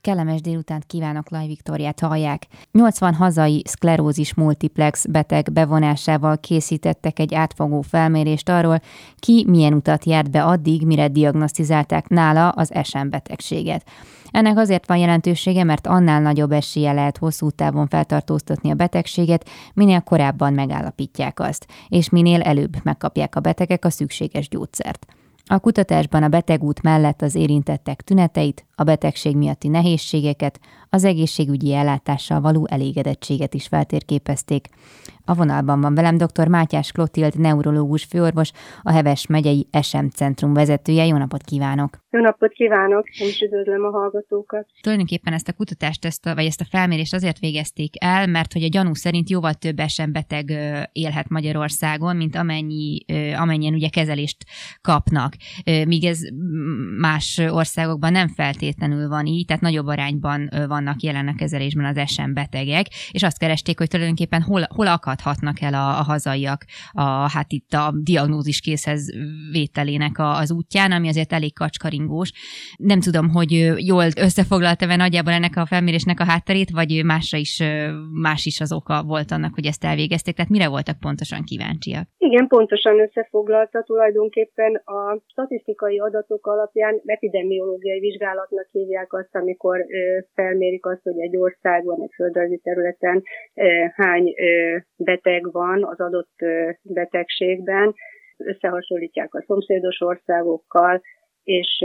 Kellemes délutánt kívánok, Laj Viktoriát hallják. 80 hazai szklerózis multiplex beteg bevonásával készítettek egy átfogó felmérést arról, ki milyen utat járt be addig, mire diagnosztizálták nála az SM betegséget. Ennek azért van jelentősége, mert annál nagyobb esélye lehet hosszú távon feltartóztatni a betegséget, minél korábban megállapítják azt, és minél előbb megkapják a betegek a szükséges gyógyszert. A kutatásban a betegút mellett az érintettek tüneteit, a betegség miatti nehézségeket, az egészségügyi ellátással való elégedettséget is feltérképezték. A vonalban van velem dr. Mátyás Klotild, neurológus főorvos, a Heves megyei SM Centrum vezetője. Jó napot kívánok! Jó napot kívánok! Én is üdvözlöm a hallgatókat! Tulajdonképpen ezt a kutatást, ezt a, vagy ezt a felmérést azért végezték el, mert hogy a gyanú szerint jóval több SM beteg élhet Magyarországon, mint amennyi, amennyien ugye kezelést kapnak. Míg ez más országokban nem feltétlenül van így, tehát nagyobb arányban vannak jelen a kezelésben az SM betegek, és azt keresték, hogy tulajdonképpen hol, hol akadhatnak el a, a hazaiak a, hát itt a diagnózis készhez vételének a, az útján, ami azért elég kacskaringós. Nem tudom, hogy jól összefoglalta-e nagyjából ennek a felmérésnek a hátterét, vagy másra is, más is az oka volt annak, hogy ezt elvégezték, tehát mire voltak pontosan kíváncsiak? Igen, pontosan összefoglalta tulajdonképpen a statisztikai adatok alapján epidemiológiai vizsgálatnak hívják azt, amikor felmérik azt, hogy egy országban, egy földrajzi területen hány beteg van az adott betegségben, összehasonlítják a szomszédos országokkal, és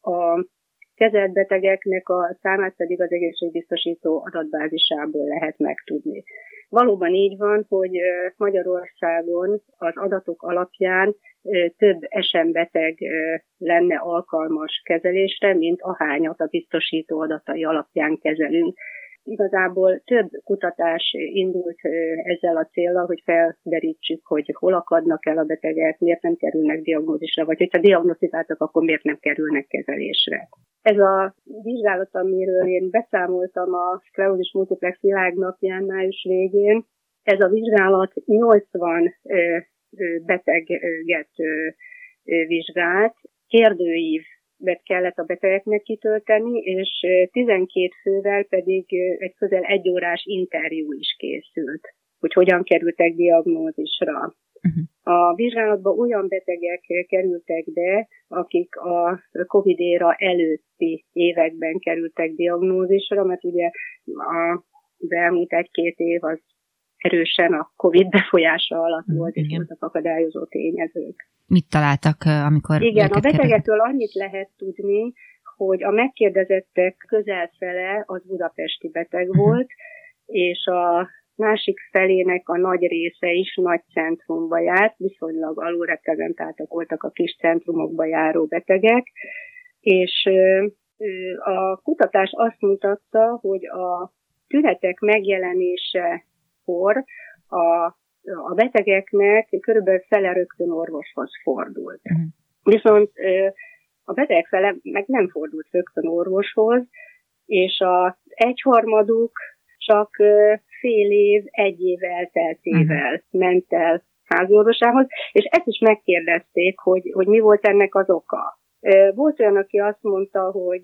a kezelt betegeknek a számát pedig az egészségbiztosító adatbázisából lehet megtudni. Valóban így van, hogy Magyarországon az adatok alapján több SM beteg lenne alkalmas kezelésre, mint ahányat a biztosító adatai alapján kezelünk igazából több kutatás indult ezzel a célral, hogy felderítsük, hogy hol akadnak el a betegek, miért nem kerülnek diagnózisra, vagy hogyha diagnosztizáltak, akkor miért nem kerülnek kezelésre. Ez a vizsgálat, amiről én beszámoltam a Sclerosis Multiplex világnapján május végén, ez a vizsgálat 80 beteget vizsgált, kérdőív bet kellett a betegeknek kitölteni, és 12 fővel pedig egy közel egy órás interjú is készült, hogy hogyan kerültek diagnózisra. Uh-huh. A vizsgálatba olyan betegek kerültek be, akik a COVID éra előtti években kerültek diagnózisra, mert ugye a, elmúlt egy-két év az erősen a COVID befolyása alatt volt, és voltak akadályozó tényezők. Mit találtak, amikor Igen, a betegekről annyit lehet tudni, hogy a megkérdezettek közel fele az budapesti beteg uh-huh. volt, és a másik felének a nagy része is nagy centrumba járt, viszonylag alulreprezentáltak voltak a kis centrumokba járó betegek, és a kutatás azt mutatta, hogy a tünetek megjelenése kor a, a betegeknek körülbelül fele rögtön orvoshoz fordult. Uh-huh. Viszont a beteg fele meg nem fordult rögtön orvoshoz, és az egyharmaduk csak fél év, egy év elteltével uh-huh. ment el háziorvosához, és ezt is megkérdezték, hogy, hogy mi volt ennek az oka. Volt olyan, aki azt mondta, hogy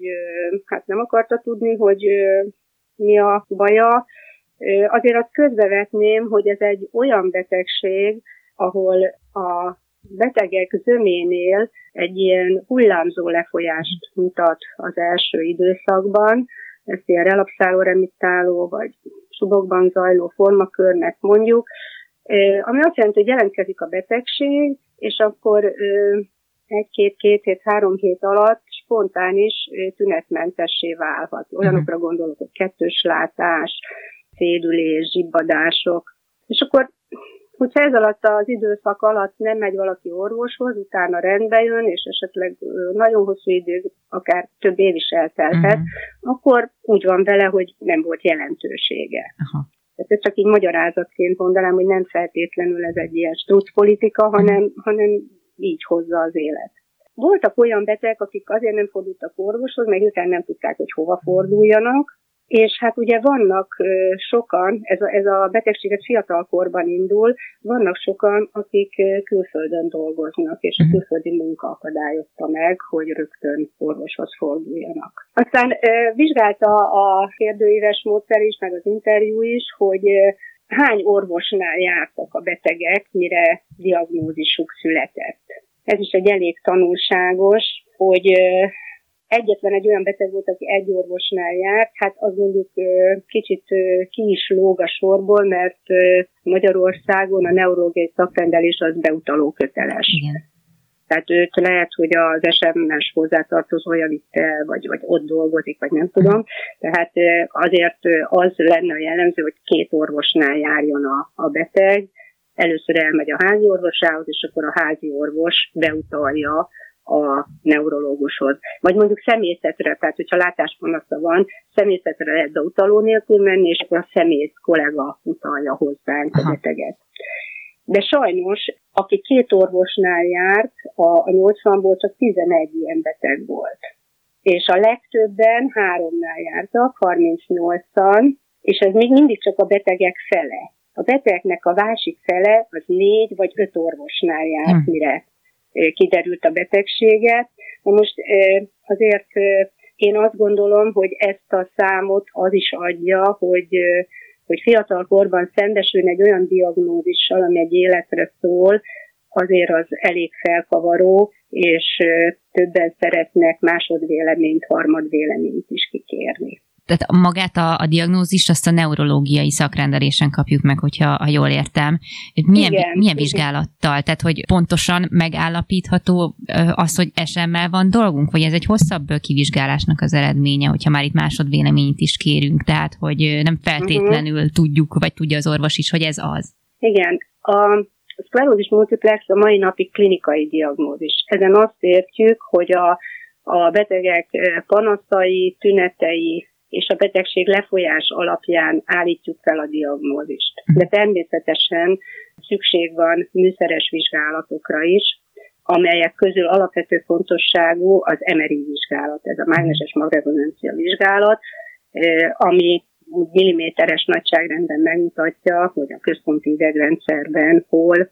hát nem akarta tudni, hogy mi a baja, Azért azt közbevetném, hogy ez egy olyan betegség, ahol a betegek zöménél egy ilyen hullámzó lefolyást mutat az első időszakban, ezt ilyen relapszáló remittáló vagy subokban zajló formakörnek mondjuk, ami azt jelenti, hogy jelentkezik a betegség, és akkor egy-két-két hét, három hét alatt spontán is tünetmentessé válhat. Olyanokra gondolok, hogy kettős látás, szédülés, zsibbadások. És akkor, hogyha ez alatt az időszak alatt nem megy valaki orvoshoz, utána rendbe jön, és esetleg nagyon hosszú idő, akár több év is eltelhet, uh-huh. akkor úgy van vele, hogy nem volt jelentősége. Uh-huh. Tehát ez csak így magyarázatként mondanám, hogy nem feltétlenül ez egy ilyen struc politika, hanem, uh-huh. hanem így hozza az élet. Voltak olyan betegek, akik azért nem fordultak orvoshoz, meg utána nem tudták, hogy hova forduljanak, és hát ugye vannak sokan, ez a, ez a betegséget fiatalkorban indul, vannak sokan, akik külföldön dolgoznak, és a mhm. külföldi munka akadályozta meg, hogy rögtön orvoshoz forduljanak. Aztán vizsgálta a kérdőíves módszer is, meg az interjú is, hogy hány orvosnál jártak a betegek, mire diagnózisuk született. Ez is egy elég tanulságos, hogy egyetlen egy olyan beteg volt, aki egy orvosnál járt, hát az mondjuk kicsit ki is lóg a sorból, mert Magyarországon a neurológiai szakrendelés az beutaló köteles. Igen. Tehát őt lehet, hogy az SMS hozzátartozója vitte, vagy, vagy ott dolgozik, vagy nem tudom. Tehát azért az lenne a jellemző, hogy két orvosnál járjon a, a beteg. Először elmegy a házi orvosához, és akkor a házi orvos beutalja a neurológushoz. Vagy mondjuk szemészetre, tehát hogyha látáspanasza van, szemészetre lehet beutaló nélkül menni, és akkor a szemész kollega utalja hozzánk Aha. a beteget. De sajnos, aki két orvosnál járt, a, a 80-ból csak 11 ilyen beteg volt. És a legtöbben háromnál jártak, 38-an, és ez még mindig csak a betegek fele. A betegnek a másik fele az négy vagy öt orvosnál járt, hmm. mire kiderült a betegséget. Na most azért én azt gondolom, hogy ezt a számot az is adja, hogy hogy fiatal korban szembesülni egy olyan diagnózissal, ami egy életre szól, azért az elég felkavaró, és többen szeretnek másodvéleményt, harmadvéleményt is kikérni tehát magát a, a diagnózist azt a neurológiai szakrendelésen kapjuk meg, hogyha ha jól értem. Milyen, igen, milyen vizsgálattal? Tehát, hogy pontosan megállapítható az, hogy SM-mel van dolgunk, vagy ez egy hosszabb kivizsgálásnak az eredménye, hogyha már itt másodvéleményt is kérünk, tehát, hogy nem feltétlenül uh-huh. tudjuk, vagy tudja az orvos is, hogy ez az. Igen. A szklerózis multiplex a mai napi klinikai diagnózis. Ezen azt értjük, hogy a, a betegek panaszai, tünetei, és a betegség lefolyás alapján állítjuk fel a diagnózist. De természetesen szükség van műszeres vizsgálatokra is, amelyek közül alapvető fontosságú az MRI vizsgálat, ez a mágneses magrezonancia vizsgálat, ami milliméteres nagyságrendben megmutatja, hogy a központi idegrendszerben hol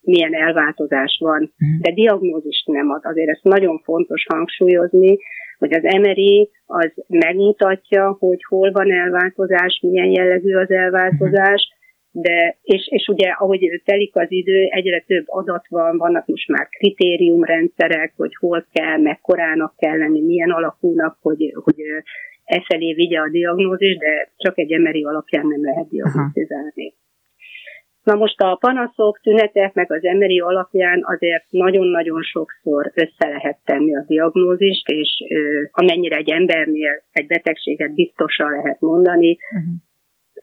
milyen elváltozás van, de diagnózist nem ad. Azért ezt nagyon fontos hangsúlyozni, hogy az MRI az megmutatja, hogy hol van elváltozás, milyen jellegű az elváltozás, de, és, és ugye ahogy telik az idő, egyre több adat van, vannak most már kritériumrendszerek, hogy hol kell, mekkorának kell lenni, milyen alakúnak, hogy, hogy e felé vigye a diagnózis, de csak egy MRI alapján nem lehet diagnosztizálni. Na most a panaszok, tünetek, meg az emberi alapján azért nagyon-nagyon sokszor össze lehet tenni a diagnózist, és ö, amennyire egy embernél egy betegséget biztosan lehet mondani, uh-huh.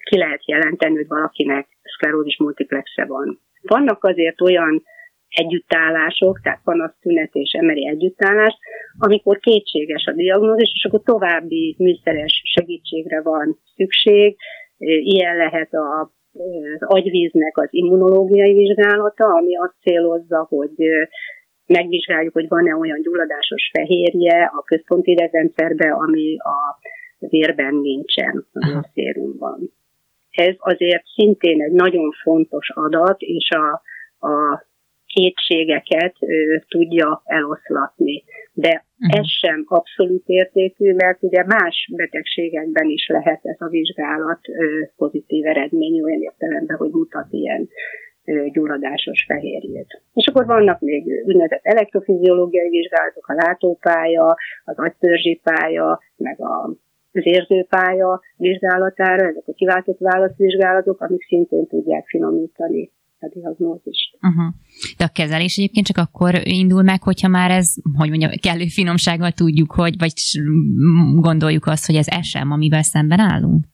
ki lehet jelenteni, hogy valakinek szklerózis multiplexe van. Vannak azért olyan együttállások, tehát panasz, tünet és emeri együttállás, amikor kétséges a diagnózis, és akkor további műszeres segítségre van szükség. Ilyen lehet a az agyvíznek az immunológiai vizsgálata, ami azt célozza, hogy megvizsgáljuk, hogy van-e olyan gyulladásos fehérje a központi idegrendszerben, ami a vérben nincsen, a szérumban. Ez azért szintén egy nagyon fontos adat, és a, a kétségeket ö, tudja eloszlatni. De uh-huh. ez sem abszolút értékű, mert ugye más betegségekben is lehet ez a vizsgálat pozitív eredmény, olyan értelemben, hogy mutat ilyen gyulladásos fehérjét. És akkor vannak még úgynevezett elektrofiziológiai vizsgálatok, a látópálya, az agytörzsi pálya, meg a az érzőpálya vizsgálatára, ezek a kiváltott válaszvizsgálatok, amik szintén tudják finomítani a diagnózist. Uh-huh. De a kezelés egyébként csak akkor indul meg, hogyha már ez, hogy mondjam, kellő finomsággal tudjuk, hogy, vagy gondoljuk azt, hogy ez SM, amivel szemben állunk?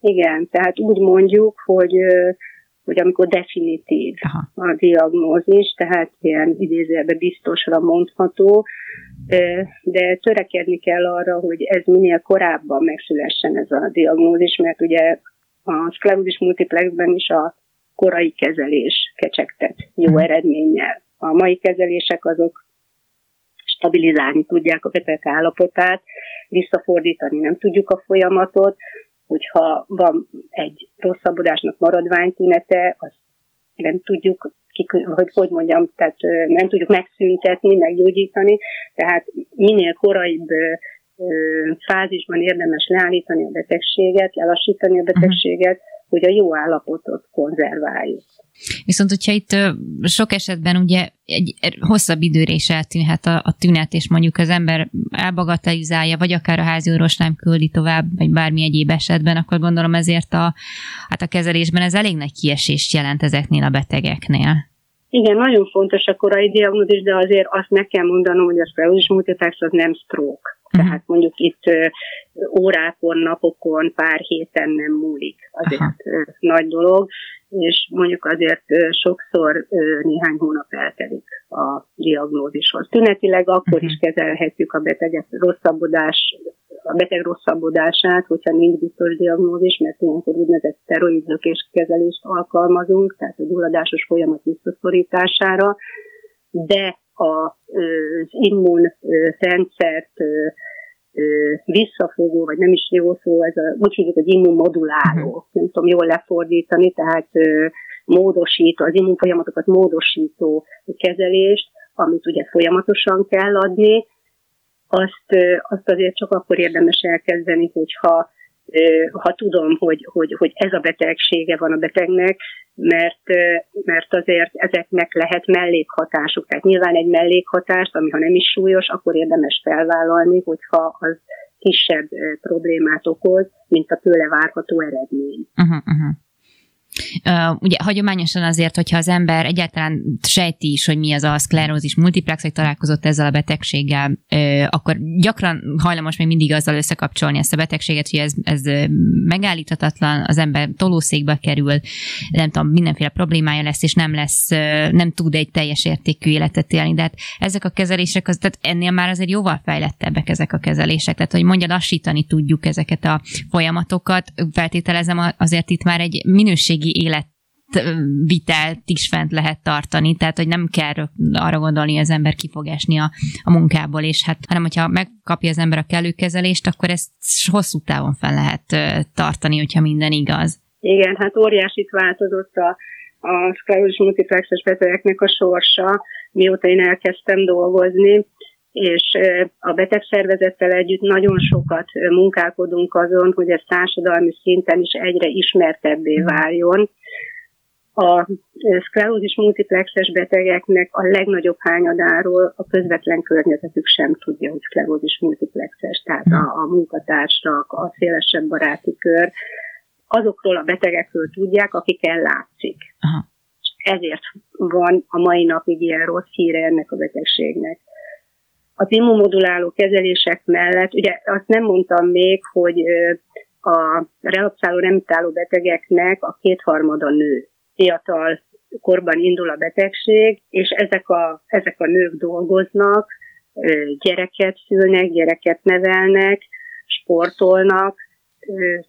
Igen, tehát úgy mondjuk, hogy hogy amikor definitív Aha. a diagnózis, tehát ilyen idézőjelben biztosra mondható, de törekedni kell arra, hogy ez minél korábban megszülessen ez a diagnózis, mert ugye a sklerózis multiplexben is a korai kezelés kecsegtet jó mhm. eredménnyel. A mai kezelések azok stabilizálni tudják a beteg állapotát, visszafordítani nem tudjuk a folyamatot, hogyha van egy rosszabbodásnak maradványtünete, azt nem tudjuk, hogy hogy mondjam, tehát nem tudjuk megszüntetni, meggyógyítani, tehát minél koraibb fázisban érdemes leállítani a betegséget, lelassítani a betegséget, hogy a jó állapotot konzerváljuk. Viszont, hogyha itt sok esetben ugye egy hosszabb időre is eltűnhet a, a tünet, és mondjuk az ember elbagatelizálja, vagy akár a házi orvos nem küldi tovább, vagy bármi egyéb esetben, akkor gondolom ezért a, hát a kezelésben ez elég nagy kiesést jelent ezeknél a betegeknél. Igen, nagyon fontos a korai diagnózis, de azért azt meg kell mondanom, hogy a szklerózis multiplex az nem stroke. Uh-huh. Tehát mondjuk itt órákon, napokon, pár héten nem múlik. Azért Aha. nagy dolog, és mondjuk azért sokszor néhány hónap eltelik a diagnózishoz. Tünetileg akkor uh-huh. is kezelhetjük a beteget rosszabbodás, a beteg rosszabbodását, hogyha nincs biztos diagnózis, mert ilyenkor úgynevezett szteroidlökés kezelést alkalmazunk, tehát a gyulladásos folyamat visszaszorítására, de az immunrendszert visszafogó, vagy nem is jó szó, ez a, úgy hívjuk, hogy immunmoduláló, uh-huh. nem tudom jól lefordítani, tehát módosító, az immunfolyamatokat módosító kezelést, amit ugye folyamatosan kell adni, azt, azt azért csak akkor érdemes elkezdeni, hogyha ha tudom, hogy, hogy, hogy ez a betegsége van a betegnek, mert, mert azért ezeknek lehet mellékhatásuk. Tehát nyilván egy mellékhatást, ami ha nem is súlyos, akkor érdemes felvállalni, hogyha az kisebb problémát okoz, mint a tőle várható eredmény. Uh-huh, uh-huh. Uh, ugye hagyományosan azért, hogyha az ember egyáltalán sejti is, hogy mi az a szklerózis multiplex, hogy találkozott ezzel a betegséggel, akkor gyakran hajlamos még mindig azzal összekapcsolni ezt a betegséget, hogy ez, ez megállíthatatlan, az ember tolószékbe kerül, nem tudom, mindenféle problémája lesz, és nem lesz, nem tud egy teljes értékű életet élni. De hát ezek a kezelések, az, tehát ennél már azért jóval fejlettebbek ezek a kezelések. Tehát, hogy mondja, lassítani tudjuk ezeket a folyamatokat. Feltételezem azért itt már egy minőségi életvitelt is fent lehet tartani, tehát hogy nem kell arra gondolni, hogy az ember ki fog esni a, a munkából, és hát, hanem hogyha megkapja az ember a kellő kezelést, akkor ezt hosszú távon fel lehet tartani, hogyha minden igaz. Igen, hát óriásit változott a, a szklerózis multiplexes betegeknek a sorsa, mióta én elkezdtem dolgozni és a betegszervezettel együtt nagyon sokat munkálkodunk azon, hogy ez társadalmi szinten is egyre ismertebbé váljon. A szklerózis multiplexes betegeknek a legnagyobb hányadáról a közvetlen környezetük sem tudja, hogy szklerózis multiplexes, tehát a, a munkatársak, a szélesebb baráti kör, azokról a betegekről tudják, akikkel látszik. Aha. Ezért van a mai napig ilyen rossz híre ennek a betegségnek az immunmoduláló kezelések mellett, ugye azt nem mondtam még, hogy a relaxáló remitáló betegeknek a kétharmada nő. Fiatal korban indul a betegség, és ezek a, ezek a nők dolgoznak, gyereket szülnek, gyereket nevelnek, sportolnak,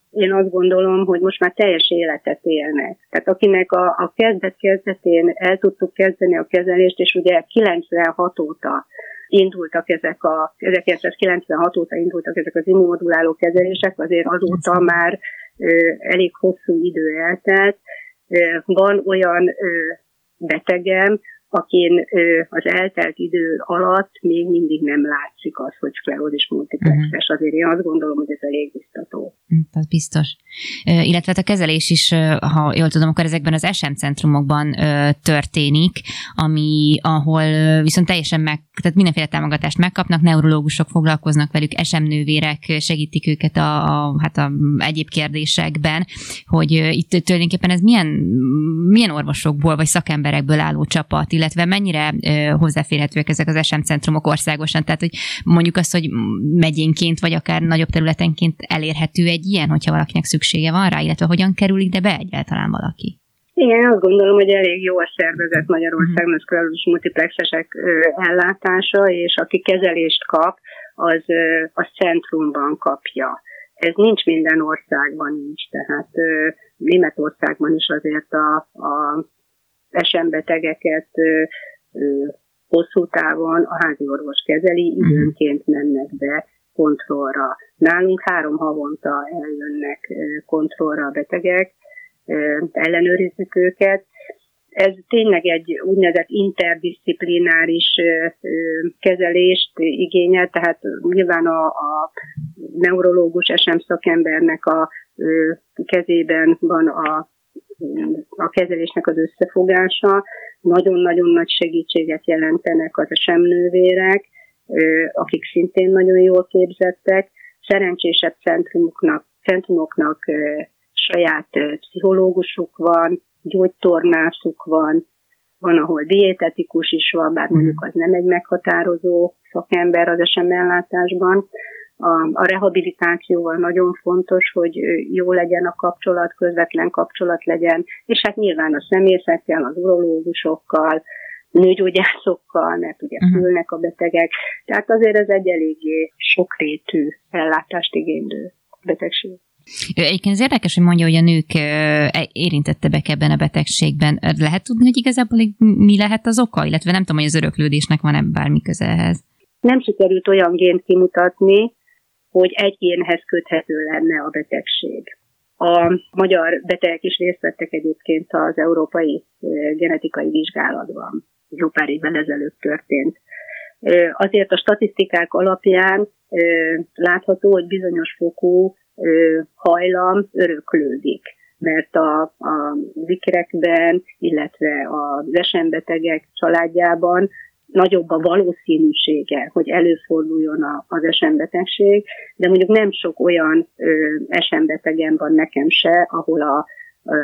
én azt gondolom, hogy most már teljes életet élnek. Tehát akinek a, a kezdet-kezdetén el tudtuk kezdeni a kezelést, és ugye 96 óta indultak ezek a, 1996 óta indultak ezek az immunmoduláló kezelések, azért azóta már ö, elég hosszú idő eltelt. Van olyan betegem, akin az eltelt idő alatt még mindig nem látszik az, hogy szklerózis multiplexes. Uh-huh. Azért én azt gondolom, hogy ez elég biztató. Hm, ez biztos. Illetve hát a kezelés is, ha jól tudom, akkor ezekben az SM centrumokban történik, ami, ahol viszont teljesen meg, tehát mindenféle támogatást megkapnak, neurológusok foglalkoznak velük, SM nővérek segítik őket a, a, hát a egyéb kérdésekben, hogy itt tulajdonképpen ez milyen, milyen orvosokból vagy szakemberekből álló csapat, illetve mennyire hozzáférhetőek ezek az SM centrumok országosan, tehát hogy mondjuk azt, hogy megyénként vagy akár nagyobb területenként elérhető egy ilyen, hogyha valakinek szüksége van rá, illetve hogyan kerül ide be egyáltalán valaki? Igen, azt gondolom, hogy elég jó a szervezet Magyarországon a szklerózis multiplexesek ellátása, és aki kezelést kap, az a centrumban kapja. Ez nincs minden országban nincs, tehát Németországban is azért a, a esembetegeket hosszú távon a házi orvos kezeli, mhm. időnként mennek be kontrollra. Nálunk három havonta eljönnek kontrollra a betegek, ellenőrizzük őket. Ez tényleg egy úgynevezett interdisziplináris kezelést igényel, tehát nyilván a, a neurológus SM szakembernek a kezében van a a kezelésnek az összefogása. Nagyon-nagyon nagy segítséget jelentenek az esemnővérek, akik szintén nagyon jól képzettek. Szerencsésebb centrumoknak, centrumoknak saját pszichológusuk van, gyógytornászuk van, van, ahol diétetikus is van, bár mondjuk az nem egy meghatározó szakember az esemellátásban a, a rehabilitációval nagyon fontos, hogy jó legyen a kapcsolat, közvetlen kapcsolat legyen, és hát nyilván a személyzettel, az urológusokkal, nőgyógyászokkal, mert ugye uh-huh. fülnek a betegek. Tehát azért ez egy eléggé sokrétű ellátást igénylő betegség. Egyébként ez érdekes, hogy mondja, hogy a nők e, érintettebbek ebben a betegségben. Lehet tudni, hogy igazából mi lehet az oka, illetve nem tudom, hogy az öröklődésnek van-e bármi közelhez. Nem sikerült olyan gént kimutatni, hogy egy génhez köthető lenne a betegség. A magyar betegek is részt vettek egyébként az európai genetikai vizsgálatban. Jó pár évvel ezelőtt történt. Azért a statisztikák alapján látható, hogy bizonyos fokú hajlam öröklődik mert a, a zikrekben, illetve az esembetegek családjában nagyobb a valószínűsége, hogy előforduljon a, az esembetegség, de mondjuk nem sok olyan ö, esembetegen van nekem se, ahol a,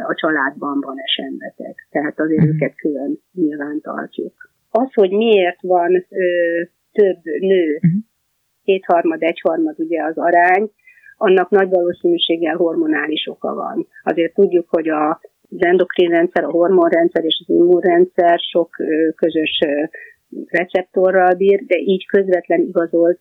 a családban van esembeteg. Tehát azért uh-huh. őket külön nyilván tartjuk. Az, hogy miért van ö, több nő, uh-huh. kétharmad, egyharmad ugye az arány, annak nagy valószínűséggel hormonális oka van. Azért tudjuk, hogy a, az endokrin rendszer, a hormonrendszer és az immunrendszer sok közös receptorral bír, de így közvetlen igazolt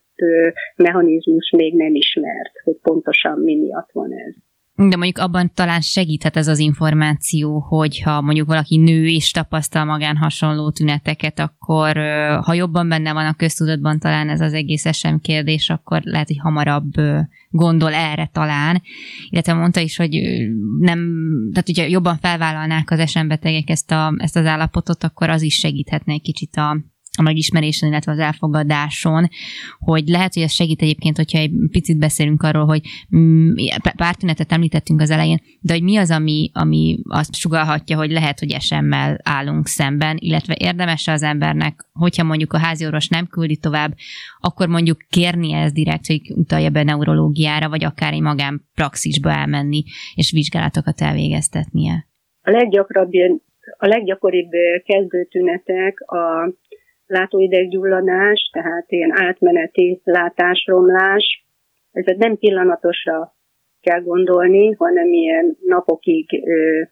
mechanizmus még nem ismert, hogy pontosan mi miatt van ez. De mondjuk abban talán segíthet ez az információ, hogyha mondjuk valaki nő és tapasztal magán hasonló tüneteket, akkor ha jobban benne van a köztudatban talán ez az egész SM kérdés, akkor lehet, hogy hamarabb gondol erre talán. Illetve mondta is, hogy nem, tehát ugye jobban felvállalnák az SM betegek ezt, a, ezt az állapotot, akkor az is segíthetne egy kicsit a, a megismerésen, illetve az elfogadáson, hogy lehet, hogy ez segít egyébként, hogyha egy picit beszélünk arról, hogy mm, pár tünetet említettünk az elején, de hogy mi az, ami, ami azt sugalhatja, hogy lehet, hogy esemmel állunk szemben, illetve érdemes az embernek, hogyha mondjuk a háziorvos nem küldi tovább, akkor mondjuk kérni ez direkt, hogy utalja be neurológiára, vagy akár egy magánpraxisba elmenni, és vizsgálatokat elvégeztetnie. A leggyakrabb a leggyakoribb kezdőtünetek a látóideggyulladás, tehát ilyen átmeneti látásromlás. Ez nem pillanatosra kell gondolni, hanem ilyen napokig ö,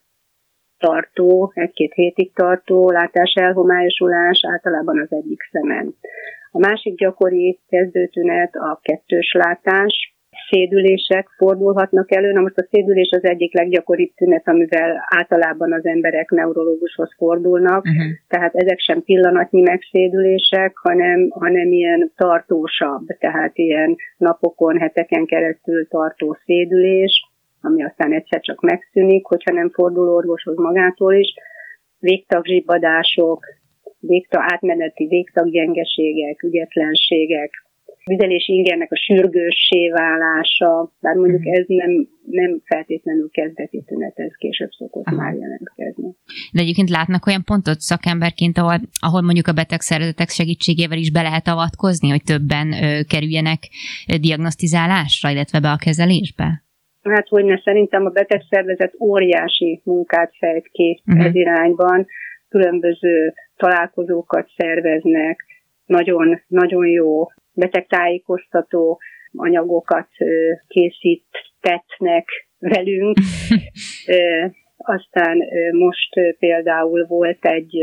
tartó, egy-két hétig tartó látás elhomályosulás általában az egyik szemen. A másik gyakori kezdőtünet a kettős látás, szédülések fordulhatnak elő. Na most a szédülés az egyik leggyakoribb tünet, amivel általában az emberek neurológushoz fordulnak, uh-huh. tehát ezek sem pillanatnyi megszédülések, hanem, hanem ilyen tartósabb, tehát ilyen napokon, heteken keresztül tartó szédülés, ami aztán egyszer csak megszűnik, hogyha nem fordul orvoshoz magától is, végtagzsibbadások, végtag, átmeneti végtaggyengeségek, ügyetlenségek, vizelési ingernek a sürgőssé válása, bár mondjuk mhm. ez nem, nem feltétlenül kezdeti tünet, ez később szokott Aha. már jelentkezni. De egyébként látnak olyan pontot szakemberként, ahol, ahol mondjuk a betegszervezetek segítségével is be lehet avatkozni, hogy többen ö, kerüljenek diagnosztizálásra, illetve be a kezelésbe? Hát, hogy ne, szerintem a betegszervezet óriási munkát fejt ki uh-huh. ez irányban, különböző találkozókat szerveznek, nagyon, nagyon jó betegtájékoztató anyagokat készítetnek velünk. Aztán most például volt egy,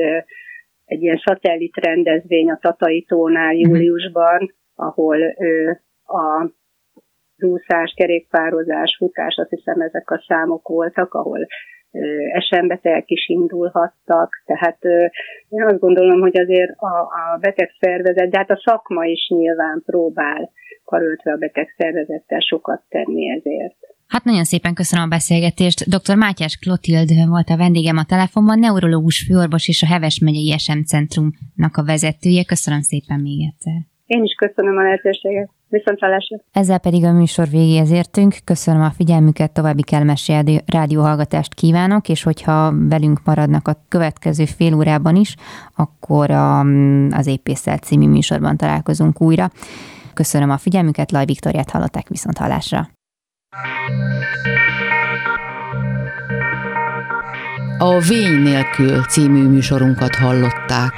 egy ilyen szatellit rendezvény a Tataitónál mhm. júliusban, ahol a úszás, kerékpározás, futás, azt hiszem ezek a számok voltak, ahol esembetegek is indulhattak, tehát én azt gondolom, hogy azért a, a beteg szervezet, de hát a szakma is nyilván próbál karöltve a beteg szervezettel sokat tenni ezért. Hát nagyon szépen köszönöm a beszélgetést. Dr. Mátyás Klotild volt a vendégem a telefonban, neurológus főorvos és a Heves megyei SM Centrumnak a vezetője. Köszönöm szépen még egyszer. Én is köszönöm a lehetőséget. Viszontlátásra. Ezzel pedig a műsor végéhez értünk. Köszönöm a figyelmüket, további kellemes rádióhallgatást kívánok, és hogyha velünk maradnak a következő fél órában is, akkor a, az Épészel című műsorban találkozunk újra. Köszönöm a figyelmüket, Laj Viktoriát hallották viszont hallásra. A Vény nélkül című műsorunkat hallották.